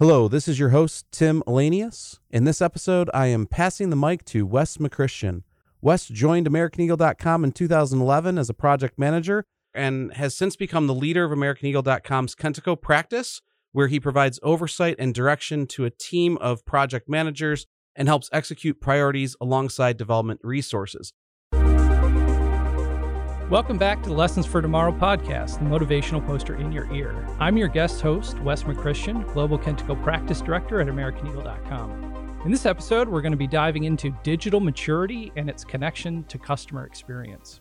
Hello, this is your host, Tim Ahlenius. In this episode, I am passing the mic to Wes McChristian. Wes joined AmericanEagle.com in 2011 as a project manager and has since become the leader of AmericanEagle.com's Kentico practice, where he provides oversight and direction to a team of project managers and helps execute priorities alongside development resources. Welcome back to the Lessons for Tomorrow podcast, the motivational poster in your ear. I'm your guest host, Wes McChristian, Global Kentico Practice Director at AmericanEagle.com. In this episode, we're going to be diving into digital maturity and its connection to customer experience.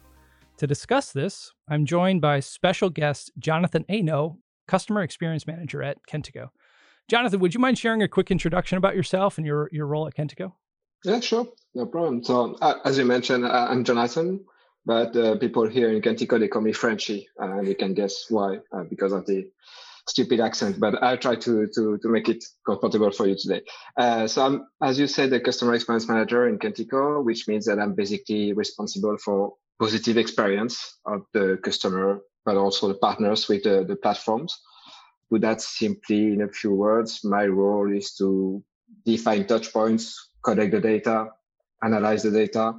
To discuss this, I'm joined by special guest Jonathan Henault, Customer Experience Manager at Kentico. Jonathan, would you mind sharing a quick introduction about yourself and your, your role at Kentico? Yeah, sure. No problem. So, uh, as you mentioned, uh, I'm Jonathan, but uh, people here in Kentico, they call me Frenchy. And you can guess why, uh, because of the stupid accent, but I'll try to, to, to make it comfortable for you today. Uh, so I'm, as you said, the customer experience manager in Kentico, which means that I'm basically responsible for positive experience of the customer, but also the partners with the, the platforms. Put that simply in a few words, my role is to define touch points, collect the data, analyze the data,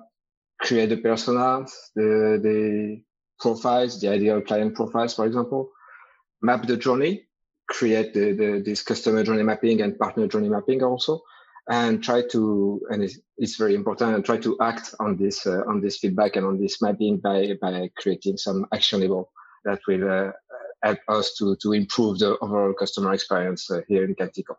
create the personas, the, the profiles, the ideal client profiles, for example, map the journey, create the, the, this customer journey mapping and partner journey mapping also, and try to, and it's, it's very important, and try to act on this, uh, on this feedback and on this mapping by, by creating some actionable that will uh, help us to, to improve the overall customer experience uh, here in Kentico.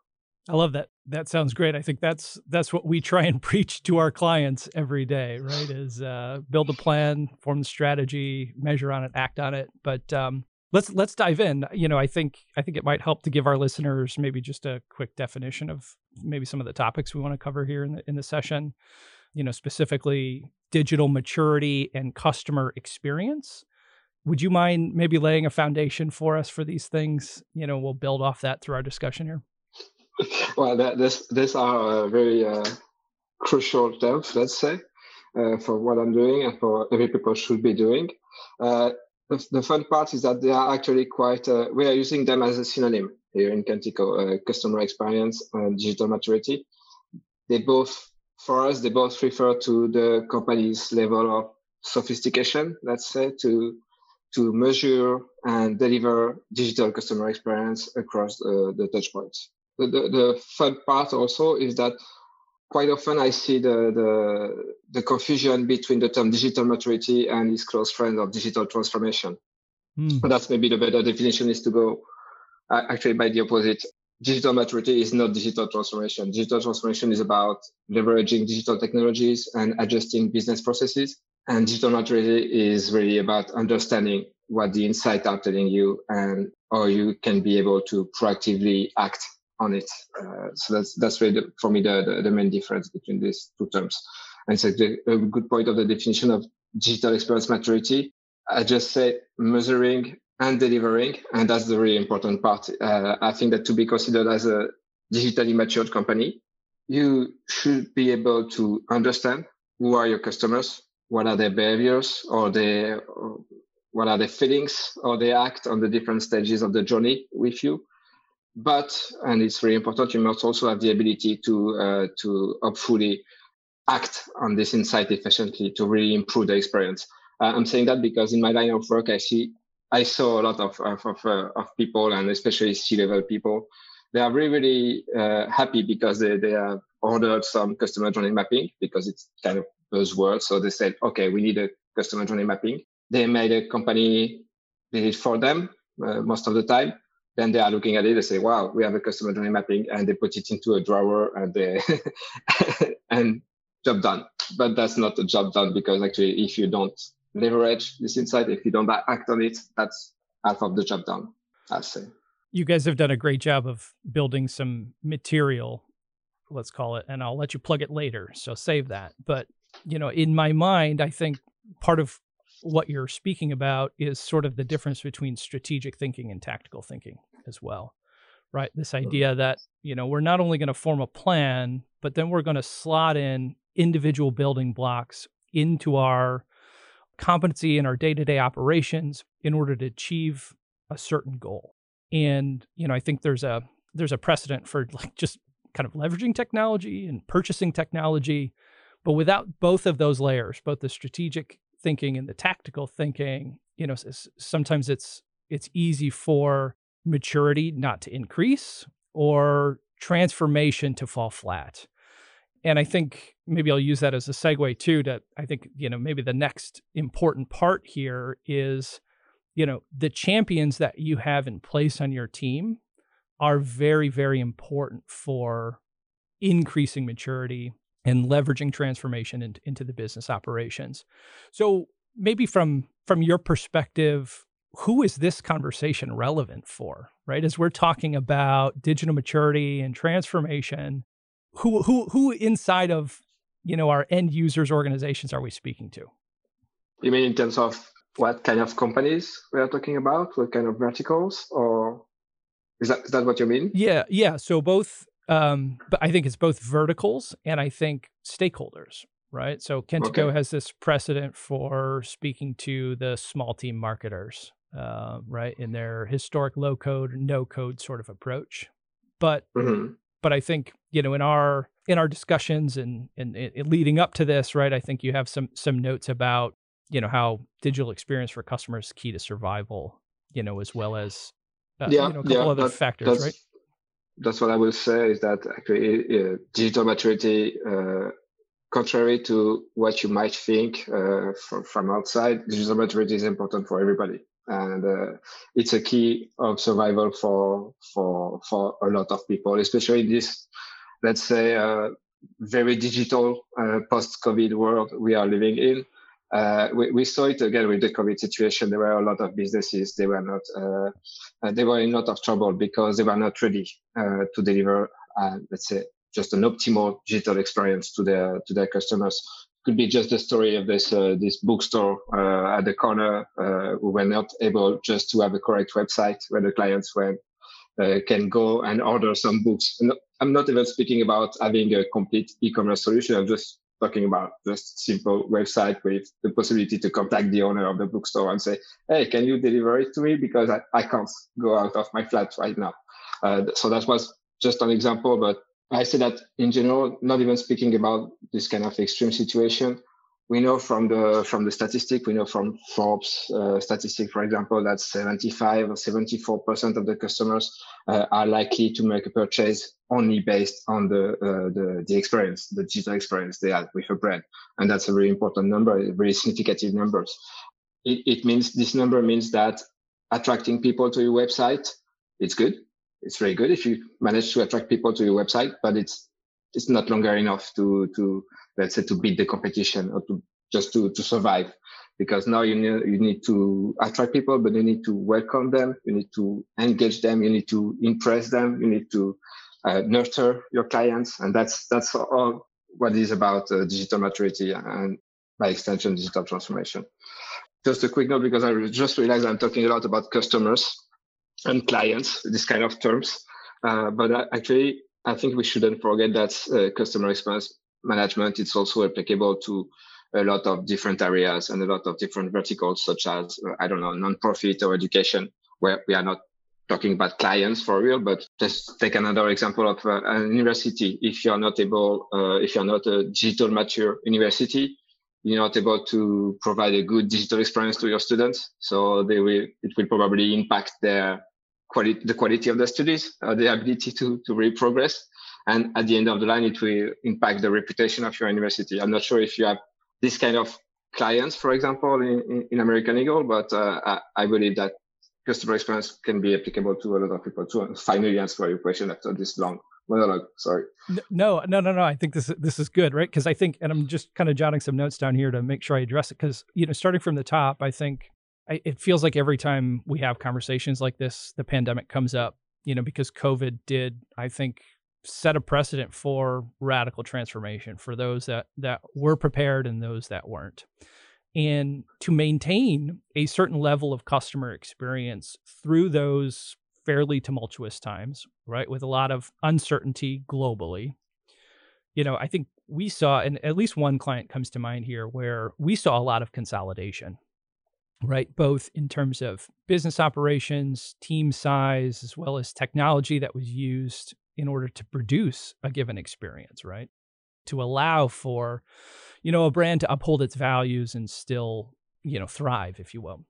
I love that. That sounds great. I think that's that's what we try and preach to our clients every day, right? Is uh, build a plan, form the strategy, measure on it, act on it. But um, let's let's dive in. You know, I think I think it might help to give our listeners maybe just a quick definition of maybe some of the topics we want to cover here in the in the session. You know, specifically digital maturity and customer experience. Would you mind maybe laying a foundation for us for these things? You know, we'll build off that through our discussion here well, that, this these are very uh, crucial terms, let's say, uh, for what I'm doing and for every people should be doing. Uh, the, the, fun part is that they are actually quite. Uh, we are using them as a synonym here in Kentico: uh, customer experience and digital maturity. They both, for us, they both refer to the company's level of sophistication, let's say, to to measure and deliver digital customer experience across uh, the touch points the, the, fun part also is that quite often I see the, the, the confusion between the term digital maturity and its close friend of digital transformation. Mm. That's maybe the better definition is to go uh, actually by the opposite. Digital maturity is not digital transformation. Digital transformation is about leveraging digital technologies and adjusting business processes. And digital maturity is really about understanding what the insights are telling you and how you can be able to proactively act on it. Uh, so that's that's really the, for me the, the, the main difference between these two terms. And it's a, a good point of the definition of digital experience maturity. I just say measuring and delivering, and that's the really important part. Uh, I think that to be considered as a digitally matured company, you should be able to understand who are your customers, what are their behaviors, or their or what are their feelings, or they act on the different stages of the journey with you but and it's very important you must also have the ability to uh, to hopefully act on this insight efficiently to really improve the experience. Uh, i'm saying that because in my line of work i see i saw a lot of of, of, uh, of people and especially c-level people. They are really really uh, happy because they, they have ordered some customer journey mapping because it's kind of buzzword. So they said okay we need a customer journey mapping. They made a company did it for them uh, most of the time then they are looking at it, they say, wow, we have a customer journey mapping, and they put it into a drawer and they and job done. But that's not a job done because actually, if you don't leverage this insight, if you don't act on it, that's half of the job done. I say. You guys have done a great job of building some material, let's call it, and I'll let you plug it later. So save that. But you know, in my mind, I think part of what you're speaking about is sort of the difference between strategic thinking and tactical thinking as well right this mm-hmm. idea that you know we're not only going to form a plan but then we're going to slot in individual building blocks into our competency in our day-to-day operations in order to achieve a certain goal and you know i think there's a there's a precedent for like just kind of leveraging technology and purchasing technology. But without both of those layers, both the strategic thinking and the tactical thinking, you know, sometimes it's it's easy for maturity not to increase or transformation to fall flat. And I think maybe I'll use that as a segue too to I think, you know, maybe the next important part here is, you know, the champions that you have in place on your team are very, very important for increasing maturity and leveraging transformation in, into the business operations. So maybe from from your perspective, who is this conversation relevant for? Right, as we're talking about digital maturity and transformation, who who who inside of you know our end users organizations are we speaking to? You mean in terms of what kind of companies we are talking about? What kind of verticals, or is that is that what you mean? Yeah, yeah. So both, um, but I think it's both verticals and I think stakeholders, right? So Kentico okay. has this precedent for speaking to the small team marketers, uh, right, in their historic low code, no code sort of approach. But mm-hmm. but I think you know in our in our discussions and, and, and leading up to this, right, I think you have some some notes about you know how digital experience for customers is key to survival, you know, as well as uh, yeah, you know, a couple yeah, other that, factors, right? That's what I will say is that actually uh, digital maturity, uh, contrary to what you might think uh, from, from outside, digital maturity is important for everybody. And uh, it's a key of survival for for for a lot of people, especially in this, let's say, uh, very digital post-COVID world we are living in uh, we, we, saw it again with the COVID situation. There were a lot of businesses. They were not, uh, uh, they were in a lot of trouble because they were not ready uh, to deliver, uh, let's say, just an optimal digital experience to their to their customers. Could be just the story of this uh, this bookstore at the corner who were not able just to have a correct website where the clients were can go and order some books. I'm not even speaking about having a complete e-commerce solution. I'm just talking about just simple website with the possibility to contact the owner of the bookstore and say, hey, can you deliver it to me? Because I, I can't go out of my flat right now. Uh, so that was just an example, but I say that in general, not even speaking about this kind of extreme situation, we know from the from the statistic, we know from Forbes uh, statistic, for example, that 75 or 74 percent of the customers uh, are likely to make a purchase only based on the uh, the the experience, the digital experience they had with a brand, and that's a very important number, very significant numbers. It, it means this number means that attracting people to your website, it's good, it's very good if you manage to attract people to your website, but it's it's not longer enough to to let's say to beat the competition or to just to to survive. Because now you need you need to attract people but you need to welcome them you need to engage them you need to impress them you need to uh, nurture your clients and that's that's all what is about uh, digital maturity and by extension digital transformation. Just a quick note because i just realized i'm talking a lot about customers and clients these kind of terms uh, but actually I think we shouldn't forget that uh, customer experience management it's also applicable to a lot of different areas and a lot of different verticals, such as uh, I don't know, non-profit or education, where we are not talking about clients for real, but just take another example of uh, university. If you're not able, uh, if you're not a digital mature university, you're not able to provide a good digital experience to your students. So they will, it will probably impact their quality, the quality of the studies, uh, the ability to, to really progress. And at the end of the line, it will impact the reputation of your university. I'm not sure if you have this kind of clients, for example, in, in American Eagle, but uh, I, I, believe that customer experience can be applicable to a lot of people too. Finally, answer your question after this long monologue. Sorry. No, no, no, no. I think this this is good, right? Because I think, and I'm just kind of jotting some notes down here to make sure I address it. Because you know, starting from the top, I think I, it feels like every time we have conversations like this, the pandemic comes up. You know, because COVID did, I think, set a precedent for radical transformation for those that that were prepared and those that weren't and to maintain a certain level of customer experience through those fairly tumultuous times right with a lot of uncertainty globally you know i think we saw and at least one client comes to mind here where we saw a lot of consolidation right? Both in terms of business operations, team size, as well as technology that was used in order to produce a given experience, right? To allow for, you know, a brand to uphold its values and still, you know, thrive, if you will.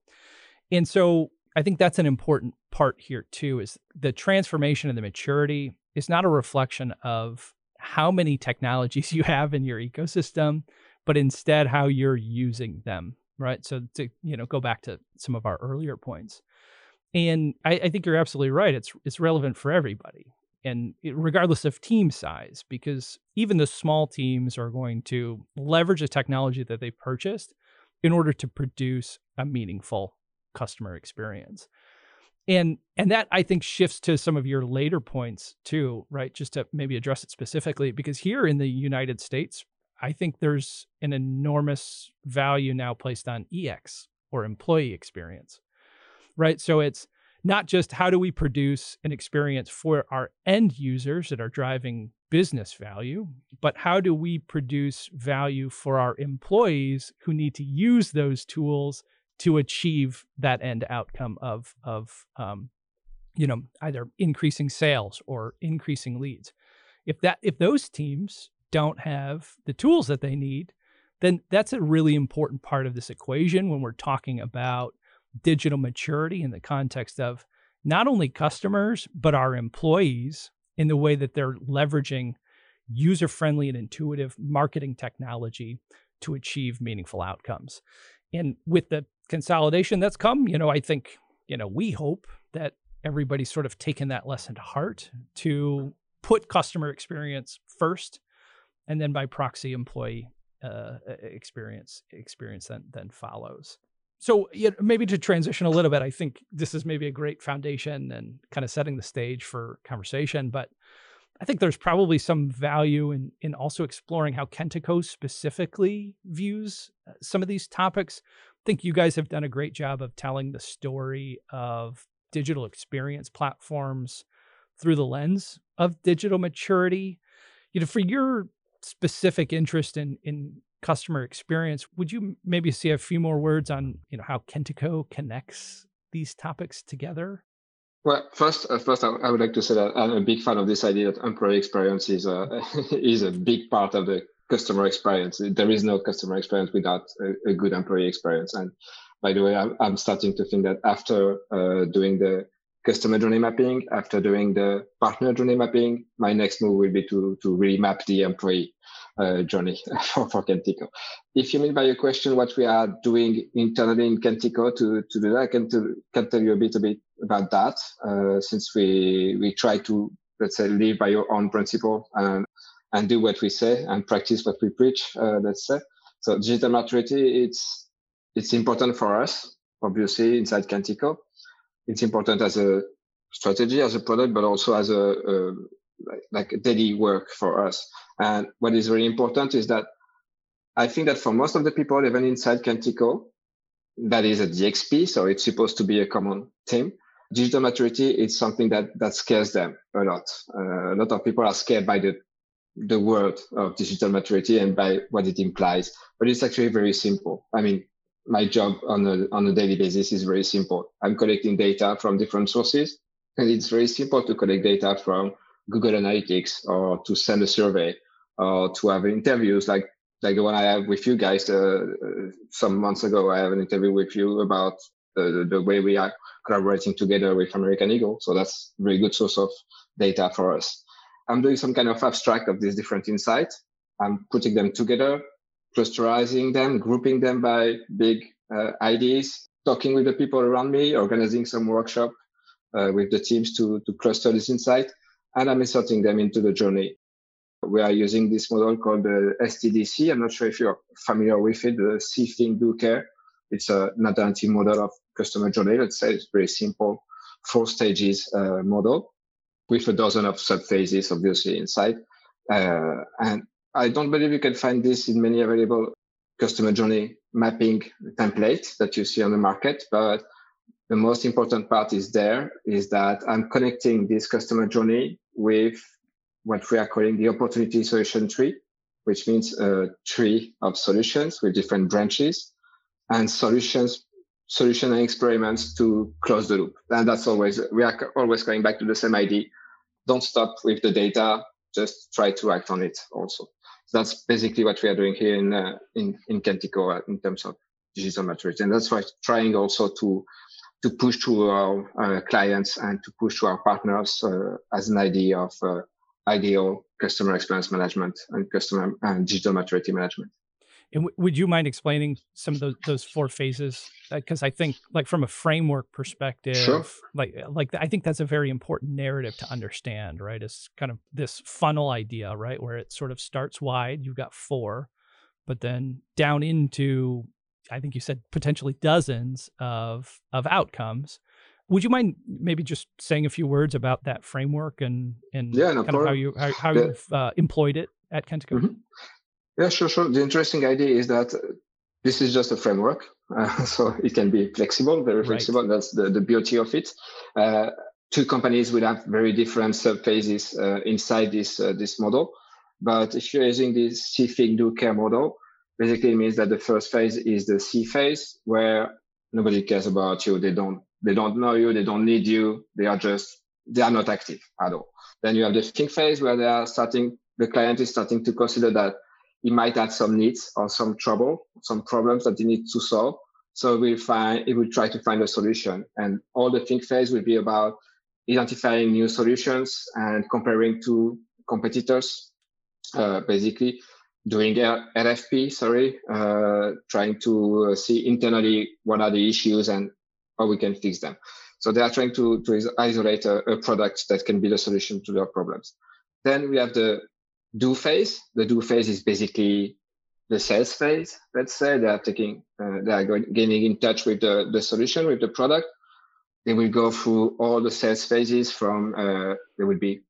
And so I think that's an important part here too is the transformation and the maturity is not a reflection of how many technologies you have in your ecosystem, but instead how you're using them right? So to you know go back to some of our earlier points, and I, I think you're absolutely right. It's it's relevant for everybody, and regardless of team size, because even the small teams are going to leverage the technology that they purchased in order to produce a meaningful customer experience. And and that I think shifts to some of your later points too, right? Just to maybe address it specifically, because here in the United States, I think there's an enormous value now placed on EX or employee experience, right? So it's not just how do we produce an experience for our end users that are driving business value, but how do we produce value for our employees who need to use those tools to achieve that end outcome of of um, you know either increasing sales or increasing leads. If that if those teams don't have the tools that they need, then that's a really important part of this equation when we're talking about digital maturity in the context of not only customers, but our employees in the way that they're leveraging user friendly and intuitive marketing technology to achieve meaningful outcomes. And with the consolidation that's come, you know, I think, you know, we hope that everybody's sort of taken that lesson to heart to put customer experience first and then by proxy employee uh, experience experience then then follows. So yeah, maybe to transition a little bit i think this is maybe a great foundation and kind of setting the stage for conversation but i think there's probably some value in in also exploring how kentico specifically views uh, some of these topics think you guys have done a great job of telling the story of digital experience platforms through the lens of digital maturity you know for your specific interest in in customer experience, would you maybe see a few more words on you know how Kentico connects these topics together? Well, first, uh, first, I, I, would like to say that I'm a big fan of this idea that employee experience is a is a big part of the customer experience. There is no customer experience without a, a good employee experience. And by the way, I'm, I'm starting to think that after uh, doing the customer journey mapping, after doing the partner journey mapping, my next move will be to to really map the employee uh, journey for, for Kentico. If you mean by your question what we are doing internally in Kentico to, to do that, I can, to, can tell you a bit, a bit about that, uh, since we, we try to, let's say, live by your own principle and, and do what we say and practice what we preach, uh, let's say. So digital maturity, it's, it's important for us, obviously, inside Kentico. It's important as a strategy, as a product, but also as a, a like daily work for us. And what is very important is that I think that for most of the people, even inside Kentico, that is a DXP, so it's supposed to be a common theme. Digital maturity is something that that scares them a lot. Uh, a lot of people are scared by the the world of digital maturity and by what it implies, but it's actually very simple. I mean, my job on a on a daily basis is very simple. I'm collecting data from different sources, and it's very simple to collect data from Google Analytics or to send a survey or to have interviews like like the one I have with you guys uh, some months ago. I have an interview with you about the, the way we are collaborating together with American Eagle. So that's a very good source of data for us. I'm doing some kind of abstract of these different insights. I'm putting them together, clusterizing them, grouping them by big uh, ideas, talking with the people around me, organizing some workshop uh, with the teams to, to cluster this insight and I'm inserting them into the journey. We are using this model called the STDC. I'm not sure if you're familiar with it, the See, Think, Do, Care. It's a, an alternative model of customer journey. Let's say it's very simple, four stages uh, model with a dozen of sub phases, obviously, inside. Uh, and I don't believe you can find this in many available customer journey mapping templates that you see on the market, but the most important part is there is that I'm connecting this customer journey with what we are calling the opportunity solution tree, which means a tree of solutions with different branches and solutions solution and experiments to close the loop. And that's always, we are always going back to the same idea. Don't stop with the data, just try to act on it also. So that's basically what we are doing here in, uh, in, in Kentico uh, in terms of digital maturity. And that's why trying also to, to push to our uh, clients and to push to our partners uh, as an idea of uh, ideal customer experience management and customer and digital maturity management. And w- would you mind explaining some of those those four phases? Because uh, I think, like from a framework perspective, sure. like uh, like I think that's a very important narrative to understand. Right, is kind of this funnel idea, right, where it sort of starts wide. You've got four, but then down into, I think you said potentially dozens of of outcomes. Would you mind maybe just saying a few words about that framework and and yeah, no kind of how you how, how yeah. you've uh, employed it at Kentico? Mm-hmm. Yeah, sure, sure. The interesting idea is that this is just a framework, uh, so it can be flexible, very flexible. Right. That's the, the beauty of it. Uh, two companies will have very different sub phases uh, inside this uh, this model. But if you're using this see, think, do, care model, basically it means that the first phase is the C phase where nobody cares about you. They don't they don't know you. They don't need you. They are just they are not active at all. Then you have the think phase where they are starting. The client is starting to consider that he might have some needs or some trouble, some problems that he needs to solve. So we'll find, he will try to find a solution. And all the think phase will be about identifying new solutions and comparing to competitors, uh, basically doing RFP, sorry, uh, trying to see internally what are the issues and how we can fix them. So they are trying to, to isolate a, a product that can be the solution to their problems. Then we have the do phase. The do phase is basically the sales phase. Let's say they are taking, uh, they are going, getting in touch with the, the solution, with the product. They will go through all the sales phases from, uh, they will be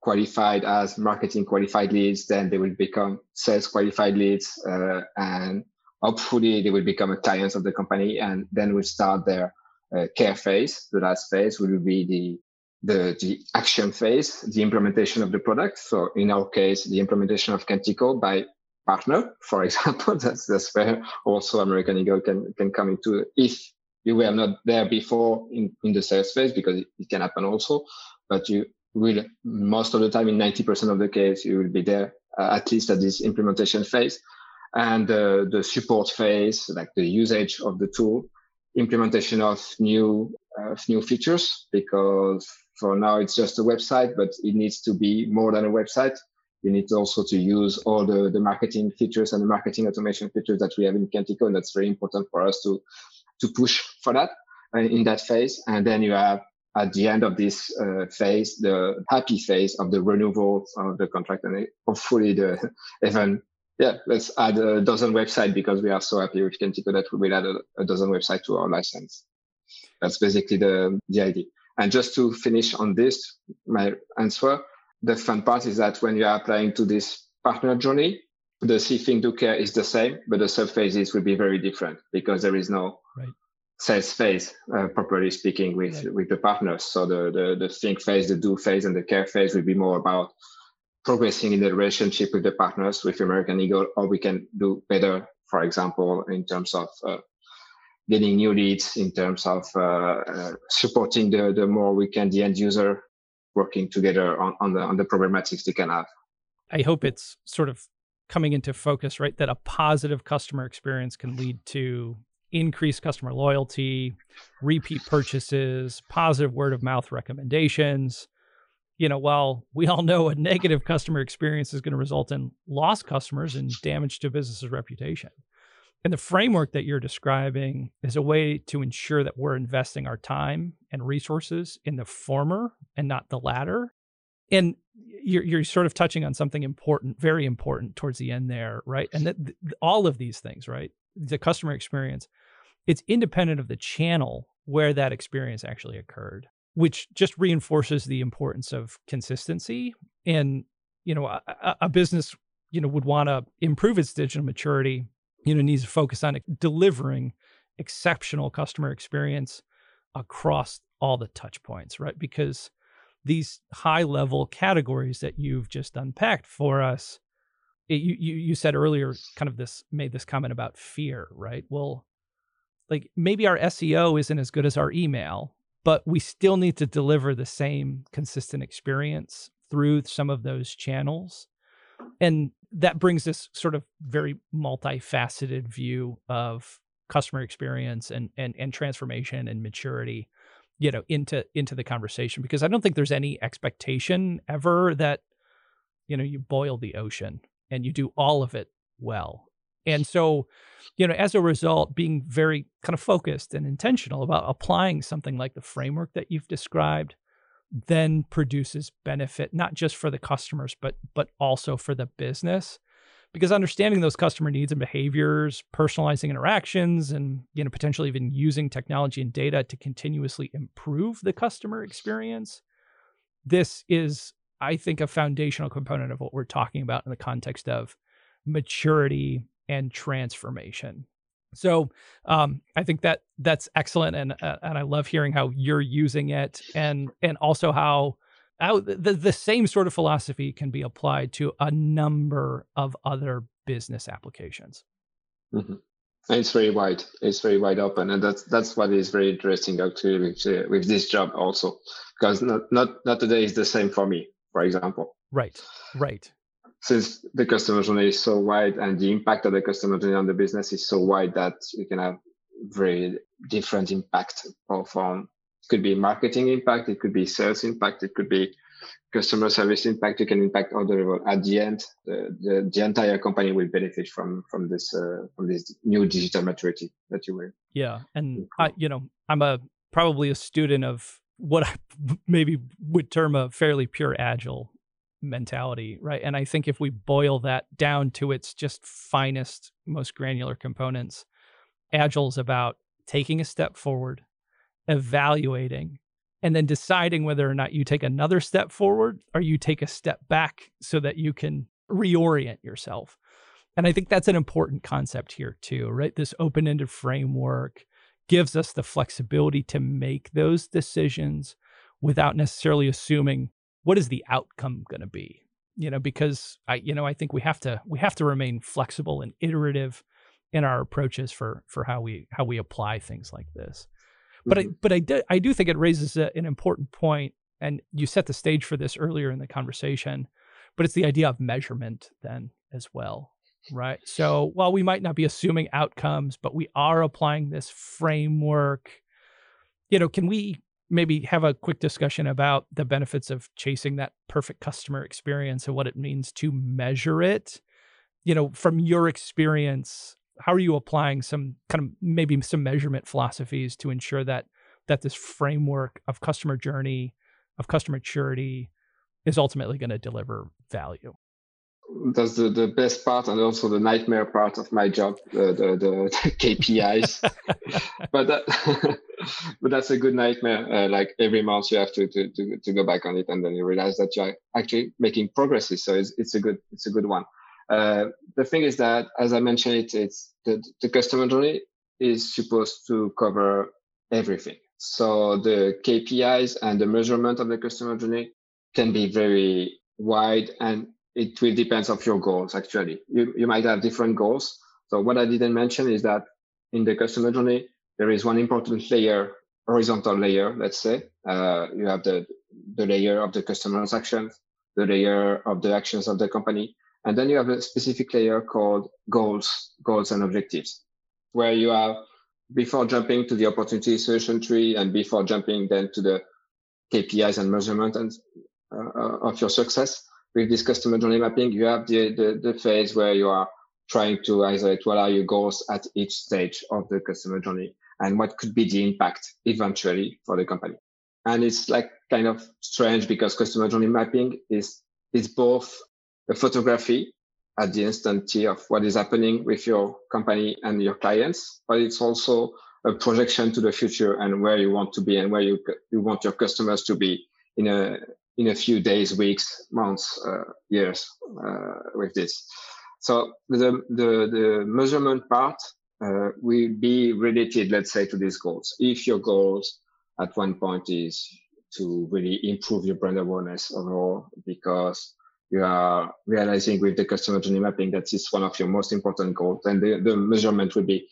qualified as marketing qualified leads. Then they will become sales qualified leads. Uh, and hopefully they will become a client of the company and then we'll start their uh, care phase. The last phase will be the the, the action phase, the implementation of the product. So in our case, the implementation of Kentico by partner, for example, that's, that's where also American Eagle can, can come into if you were not there before in, in the sales phase, because it, it can happen also, but you will most of the time in 90% of the case, you will be there uh, at least at this implementation phase and uh, the support phase, like the usage of the tool, implementation of new uh, new features because for now it's just a website, but it needs to be more than a website. You need also to use all the, the marketing features and the marketing automation features that we have in Kentico. And that's very important for us to, to push for that uh, in that phase. And then you have at the end of this uh, phase, the happy phase of the renewal of the contract and hopefully the even yeah, let's add a dozen website because we are so happy with Kentico that we will add a, a dozen website to our license. That's basically the, the idea. And just to finish on this, my answer, the fun part is that when you are applying to this partner journey, the see think to care is the same, but the sub phases will be very different because there is no right. sales phase, uh, properly speaking, with right. with the partners. So the, the the think phase, the do phase, and the care phase will be more about progressing in the relationship with the partners with American Eagle, or we can do better, for example, in terms of uh, getting new leads in terms of uh, uh, supporting the, the more we can the end user working together on, on the on the problematics they can have. I hope it's sort of coming into focus, right? That a positive customer experience can lead to increased customer loyalty, repeat purchases, positive word of mouth recommendations. You know, while we all know a negative customer experience is going to result in lost customers and damage to business's reputation. And the framework that you're describing is a way to ensure that we're investing our time and resources in the former and not the latter. And you're, you're sort of touching on something important, very important towards the end there, right? And that all of these things, right? The customer experience, it's independent of the channel where that experience actually occurred, which just reinforces the importance of consistency. And, you know, a, a business, you know, would want to improve its digital maturity you know needs to focus on delivering exceptional customer experience across all the touch points right because these high level categories that you've just unpacked for us it, you, you you said earlier kind of this made this comment about fear right well like maybe our SEO isn't as good as our email, but we still need to deliver the same consistent experience through some of those channels. And that brings this sort of very multifaceted view of customer experience and and and transformation and maturity you know into into the conversation because i don't think there's any expectation ever that you know you boil the ocean and you do all of it well. And so you know as a result being very kind of focused and intentional about applying something like the framework that you've described then produces benefit not just for the customers but but also for the business. Because understanding those customer needs and behaviors personalizing interactions and you know potentially even using technology and data to continuously improve the customer experience this is i think a foundational component of what we're talking about in the context of maturity and transformation so um, I think that that's excellent, and uh, and I love hearing how you're using it, and and also how how the the same sort of philosophy can be applied to a number of other business applications. Mm-hmm. It's very wide. It's very wide open, and that's that's what is very interesting actually with uh, with this job also, because not not not today is the same for me, for example. Right. Right since the customer journey is so wide and the impact of the customer journey on the business is so wide that you can have very different impact of on it could be marketing impact it could be sales impact it could be customer service impact you can impact other level at the end the, the, the entire company will benefit from from this uh, from this new digital maturity that you will yeah and I, you know i'm a probably a student of what i maybe would term a fairly pure agile mentality, right? And I think if we boil that down to its just finest, most granular components, Agile's about taking a step forward, evaluating, and then deciding whether or not you take another step forward or you take a step back so that you can reorient yourself. And I think that's an important concept here, too, right? This open ended framework gives us the flexibility to make those decisions without necessarily assuming what is the outcome going to be? You know because i you know i think we have to we have to remain flexible and iterative in our approaches for for how we how we apply things like this. But mm-hmm. i but i do i do think it raises a, an important point and you set the stage for this earlier in the conversation but it's the idea of measurement then as well right? So while we might not be assuming outcomes but we are applying this framework you know can we maybe have a quick discussion about the benefits of chasing that perfect customer experience and what it means to measure it. You know, from your experience, how are you applying some kind of maybe some measurement philosophies to ensure that that this framework of customer journey, of customer maturity is ultimately going to deliver value? that's the, the best part and also the nightmare part of my job the the, the KPIs but that uh, but that's a good nightmare. Uh, like every month you have to, to to to go back on it and then you realize that you're actually making progresses so it's, it's a good it's a good one. Uh, the thing is that as I mentioned it it's the, the customer journey is supposed to cover everything. So the KPIs and the measurement of the customer journey can be very wide and it will depend of your goals actually. You, you might have different goals. So what i didn't mention is that in the customer journey there is one important layer horizontal layer let's say. Uh, you have the the layer of the customer's actions the layer of the actions of the company and then you have a specific layer called goals goals and objectives where you have before jumping to the opportunity solution tree and before jumping then to the kpis and measurement and uh, uh of your success with this customer journey mapping, you have the, the, the phase where you are trying to isolate what are your goals at each stage of the customer journey and what could be the impact eventually for the company. And it's like kind of strange because customer journey mapping is, is both a photography at the instant of what is happening with your company and your clients, but it's also a projection to the future and where you want to be and where you, you want your customers to be in a in a few days, weeks, months, uh, years uh, with this. So the, the, the measurement part uh, will be related, let's say, to these goals. If your goals at one point is to really improve your brand awareness overall, because you are realizing with the customer journey mapping that it's one of your most important goals, then the, the measurement will be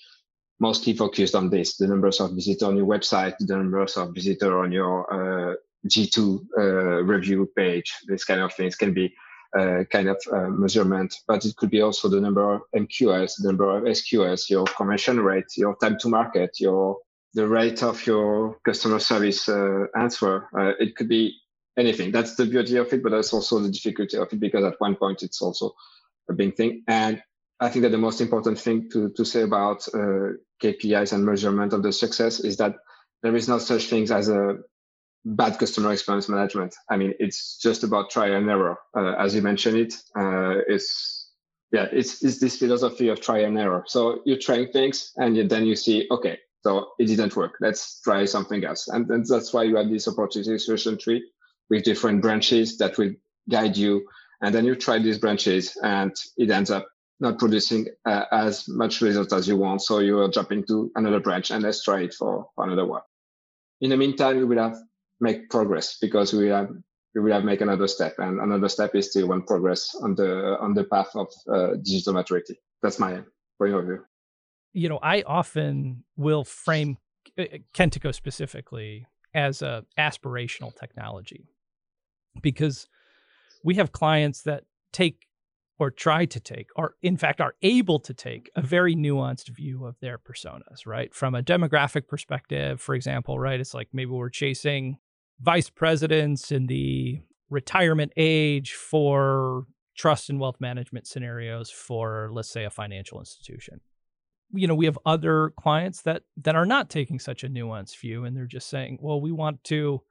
mostly focused on this: the numbers of visitors on your website, the numbers of visitors on your uh, G2 uh, review page. This kind of things can be uh, kind of uh, measurement, but it could be also the number of MQS, the number of SQS, your conversion rate, your time to market, your the rate of your customer service uh, answer. Uh, it could be anything. That's the beauty of it, but that's also the difficulty of it because at one point it's also a big thing. And I think that the most important thing to, to say about uh, KPIs and measurement of the success is that there is no such things as a bad customer experience management. I mean, it's just about trial and error. Uh, as you mentioned it, uh, it's yeah, it's it's this philosophy of try and error. So you're trying things, and you, then you see, okay, so it didn't work. Let's try something else, and, and that's why you have this opportunity solution tree with different branches that will guide you, and then you try these branches, and it ends up not producing uh, as much result as you want. So you are jumping to another branch, and let's try it for, for another one. In the meantime, you will have make progress because we have we will have make another step and another step is still one progress on the on the path of uh, digital maturity that's my point of view you know i often will frame uh, uh, kentico specifically as a aspirational technology because we have clients that take or try to take, or in fact are able to take a very nuanced view of their personas, right? From a demographic perspective, for example, right? It's like maybe we're chasing vice presidents in the retirement age for trust and wealth management scenarios for let's say a financial institution. You know we have other clients that that are not taking such a nuanced view and they're just saying well we want to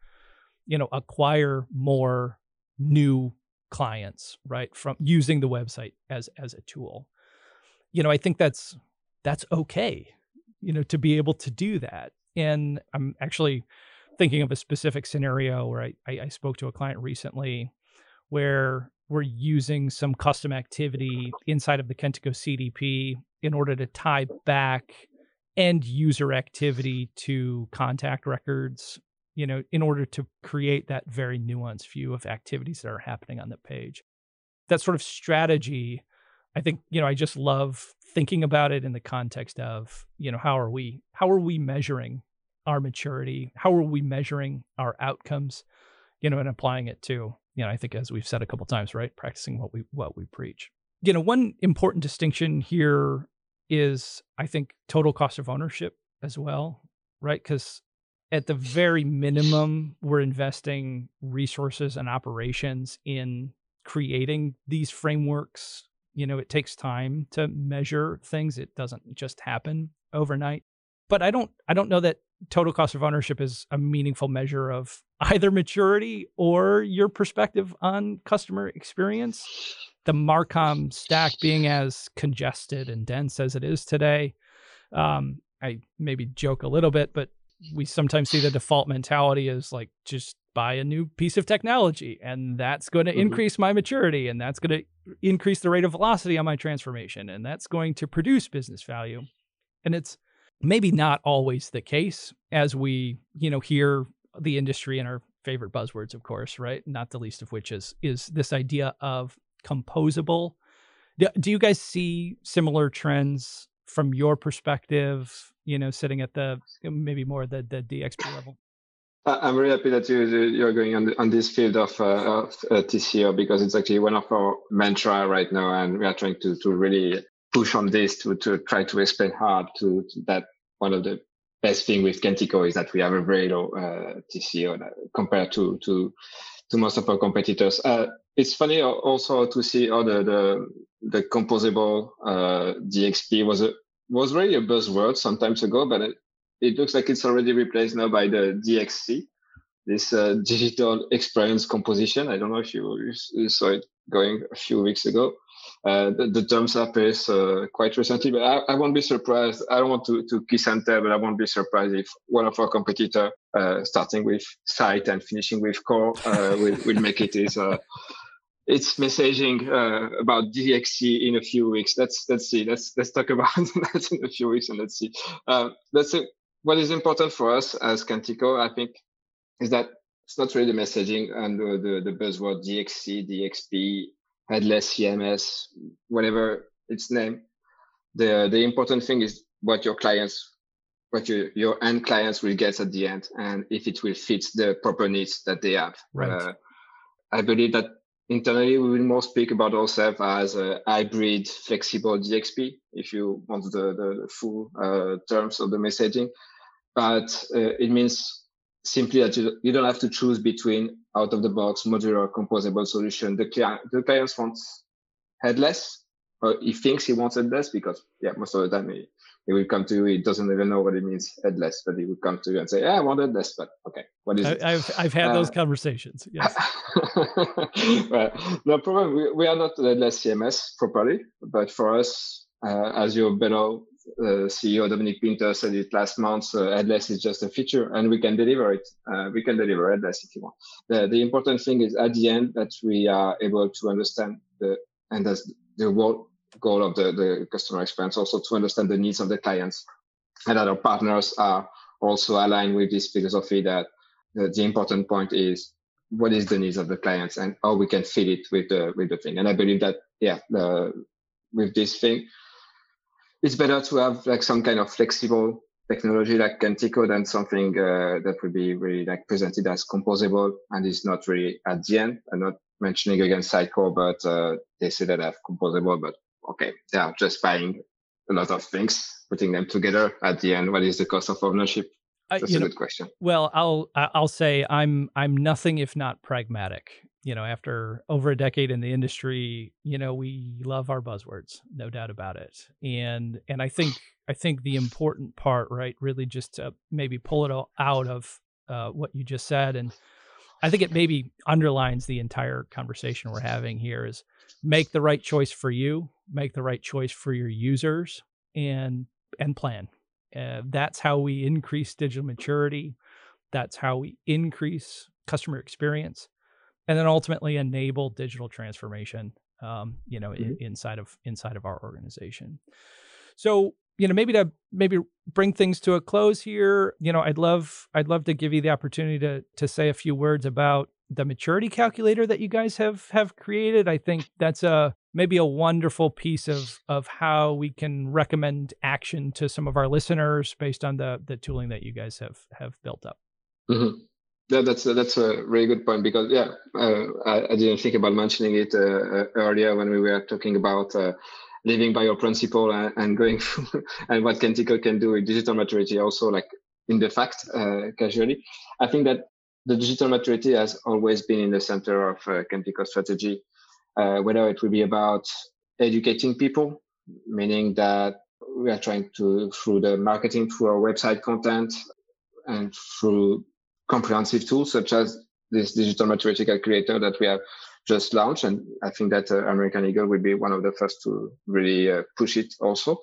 you know acquire more new clients right from using the website as as a tool. You know i think that's that's okay you know to be able to do that. And i'm actually thinking of a specific scenario where I, I, I spoke to a client recently where we're using some custom activity inside of the Kentico CDP in order to tie back end user activity to contact records, you know, in order to create that very nuanced view of activities that are happening on the page. That sort of strategy, I think, you know, I just love thinking about it in the context of, you know, how are we how are we measuring our maturity? How are we measuring our outcomes? You know, and applying it to, you know, I think as we've said a couple times, right? Practicing what we what we preach. You know, one important distinction here is I think total cost of ownership as well, right? Because at the very minimum, we're investing resources and operations in creating these frameworks. You know, it takes time to measure things. It doesn't just happen overnight. But I don't I don't know that total cost of ownership is a meaningful measure of either maturity or your perspective on customer experience. The Marcom stack being as congested and dense as it is today, um, I maybe joke a little bit, but we sometimes see the default mentality is like just buy a new piece of technology and that's going to mm-hmm. increase my maturity and that's going to increase the rate of velocity on my transformation and that's going to produce business value. And it's maybe not always the case as we, you know, hear the industry and our favorite buzzwords, of course, right? Not the least of which is is this idea of composable. Do, do you guys see similar trends from your perspective? You know, sitting at the maybe more the the DXP level. I'm really happy that you, you're going on, on this field of, uh, of uh, TCO because it's actually one of our mantra right now, and we are trying to to really push on this to to try to explain hard to, to that one of the best thing with Kentico is that we have a very low uh, TCO compared to to to most of our competitors. Uh, it's funny also to see how the the, the composable uh, DXP was a was really a buzzword some times ago, but it, it looks like it's already replaced now by the DXC, this uh, digital experience composition. I don't know if you, you saw it going a few weeks ago. Uh, the, the terms appears uh, quite recently, but I, I, won't be surprised. I don't want to, to kiss and tell, but I won't be surprised if one of our competitor, uh, starting with site and finishing with core, uh, will, will make it is, uh, it's messaging uh, about DXC in a few weeks. Let's let's see. Let's let's talk about that in a few weeks and let's see. That's it. What is important for us as Kentico, I think, is that it's not really the messaging and the, the, the buzzword DXC, DXP, headless CMS, whatever its name. The the important thing is what your clients what your, your end clients will get at the end and if it will fit the proper needs that they have. Right. Uh, I believe that internally we will more speak about ourselves as a hybrid flexible DXP, if you want the, the full uh, terms of the messaging. But uh, it means simply that you, you don't have to choose between out of the box modular composable solution. The, client, the clients want headless, or he thinks he wants headless because yeah, most of the time he, he will come to you. He doesn't even know what it means headless, but he will come to you and say, "Yeah, I want headless." But okay, what is I, it? I've I've had uh, those conversations. Yes. well, no problem. We, we are not headless CMS properly, but for us, uh, as your better uh, CEO Dominik Pinter said it last month, uh, headless is just a feature, and we can deliver it. Uh, we can deliver headless if you want. The the important thing is at the end that we are able to understand the and that's the world goal of the, the customer experience, also to understand the needs of the clients and our partners are also aligned with this philosophy that the, the important point is what is the needs of the clients and how we can fit it with the with the thing. And I believe that yeah, with this thing, it's better to have like some kind of flexible technology like Kentico than something uh, that would be really like presented as composable and is not really at the end. I'm not mentioning again Sitecore, but uh, they say that I have composable, but okay, yeah, just buying a lot of things, putting them together at the end. What is the cost of ownership? That's a know, good question. Well, I'll I'll say I'm I'm nothing if not pragmatic. You know, after over a decade in the industry, you know, we love our buzzwords, no doubt about it. And and I think I think the important part, right, really just to maybe pull it all out of uh, what you just said, and I think it maybe underlines the entire conversation we're having here is make the right choice for you, make the right choice for your users, and and plan. Uh, that's how we increase digital maturity. That's how we increase customer experience, and then ultimately enable digital transformation. Um, you know, mm-hmm. in, inside of inside of our organization. So you know maybe to maybe bring things to a close here you know i'd love i'd love to give you the opportunity to to say a few words about the maturity calculator that you guys have have created. I think that's a maybe a wonderful piece of of how we can recommend action to some of our listeners based on the the tooling that you guys have have built up. Mm-hmm. Yeah, that's a, that's a really good point because yeah, uh, I, I, didn't think about mentioning it uh, uh earlier when we were talking about uh, living by your principle and, and going and what Kentico can do with digital maturity. Also, like in the fact, uh, casually, I think that the digital maturity has always been in the center of uh, Kentico strategy, uh, whether it will be about educating people, meaning that we are trying to, through the marketing, through our website content, and through comprehensive tools such as this digital maturity calculator that we have just launched. And I think that uh, American Eagle will be one of the first to really uh, push it also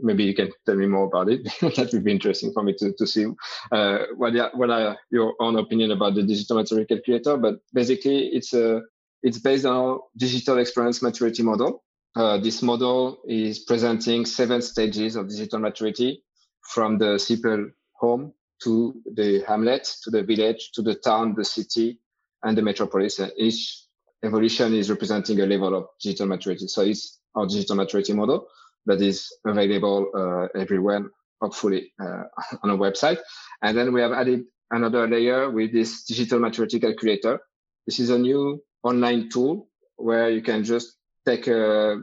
maybe you can tell me more about it. that would be interesting for me to, to see uh, what, are, what are your own opinion about the digital maturity calculator. But basically, it's a it's based on our digital experience maturity model. Uh, this model is presenting seven stages of digital maturity from the simple home to the hamlet, to the village, to the town, the city, and the metropolis. And each evolution is representing a level of digital maturity. So it's our digital maturity model that is available uh, everywhere, hopefully uh, on a website. And then we have added another layer with this digital maturity calculator. This is a new online tool where you can just take a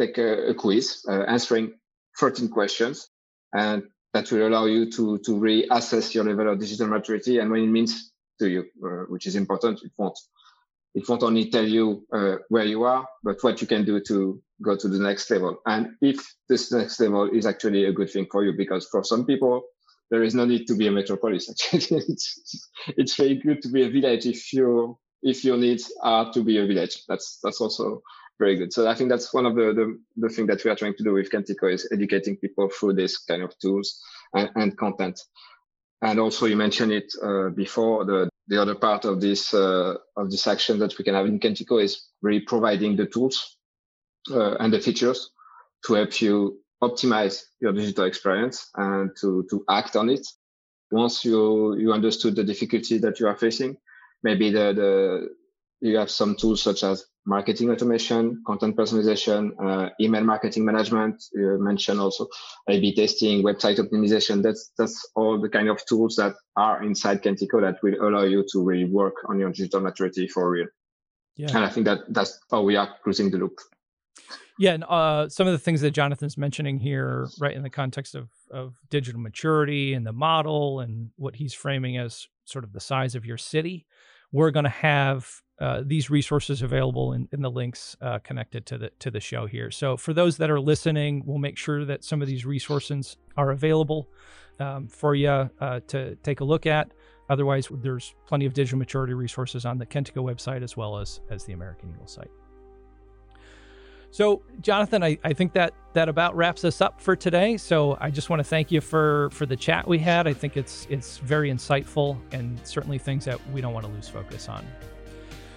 take a, a quiz uh, answering 13 questions, and that will allow you to to reassess your level of digital maturity and what it means to you, uh, which is important. It won't it won't only tell you uh, where you are, but what you can do to go to the next level. And if this next level is actually a good thing for you, because for some people, there is no need to be a metropolis. Actually, it's, it's very good to be a village if you if your needs are to be a village. That's that's also very good. So I think that's one of the the, the thing that we are trying to do with Kentico is educating people through this kind of tools and, and content. And also, you mentioned it uh, before. The the other part of this uh, of this action that we can have in Kentico is really providing the tools uh, and the features to help you optimize your digital experience and to to act on it. Once you you understood the difficulty that you are facing, maybe the the you have some tools such as marketing automation, content personalization, uh, email marketing management. You mentioned also A/B testing, website optimization. That's that's all the kind of tools that are inside Kentico that will allow you to really work on your digital maturity for real. Yeah. And I think that that's how we are closing the loop. Yeah, and uh, some of the things that Jonathan's mentioning here, right in the context of of digital maturity and the model and what he's framing as sort of the size of your city, we're going to have uh, these resources available in, in the links uh, connected to the to the show here. So for those that are listening, we'll make sure that some of these resources are available um, for you uh, to take a look at. Otherwise, there's plenty of digital maturity resources on the Kentico website as well as as the American Eagle site. So, Jonathan, I, I think that that about wraps us up for today. So, I just want to thank you for for the chat we had. I think it's it's very insightful and certainly things that we don't want to lose focus on.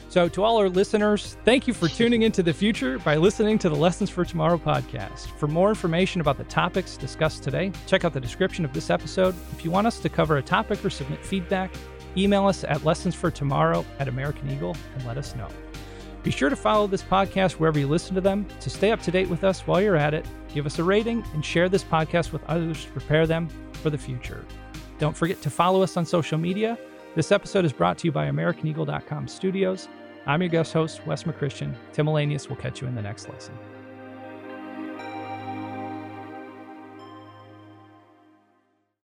So, to all our listeners, thank you for tuning into the future by listening to the Lessons for Tomorrow podcast. For more information about the topics discussed today, check out the description of this episode. If you want us to cover a topic or submit feedback, email us at lessonsfortomorrow at American Eagle and let us know. Be sure to follow this podcast wherever you listen to them to stay up to date with us while you're at it. Give us a rating and share this podcast with others to prepare them for the future. Don't forget to follow us on social media. This episode is brought to you by AmericanEagle.com Studios. I'm your guest host, Wes McChristian. Tim Ahlenius will catch you in the next lesson.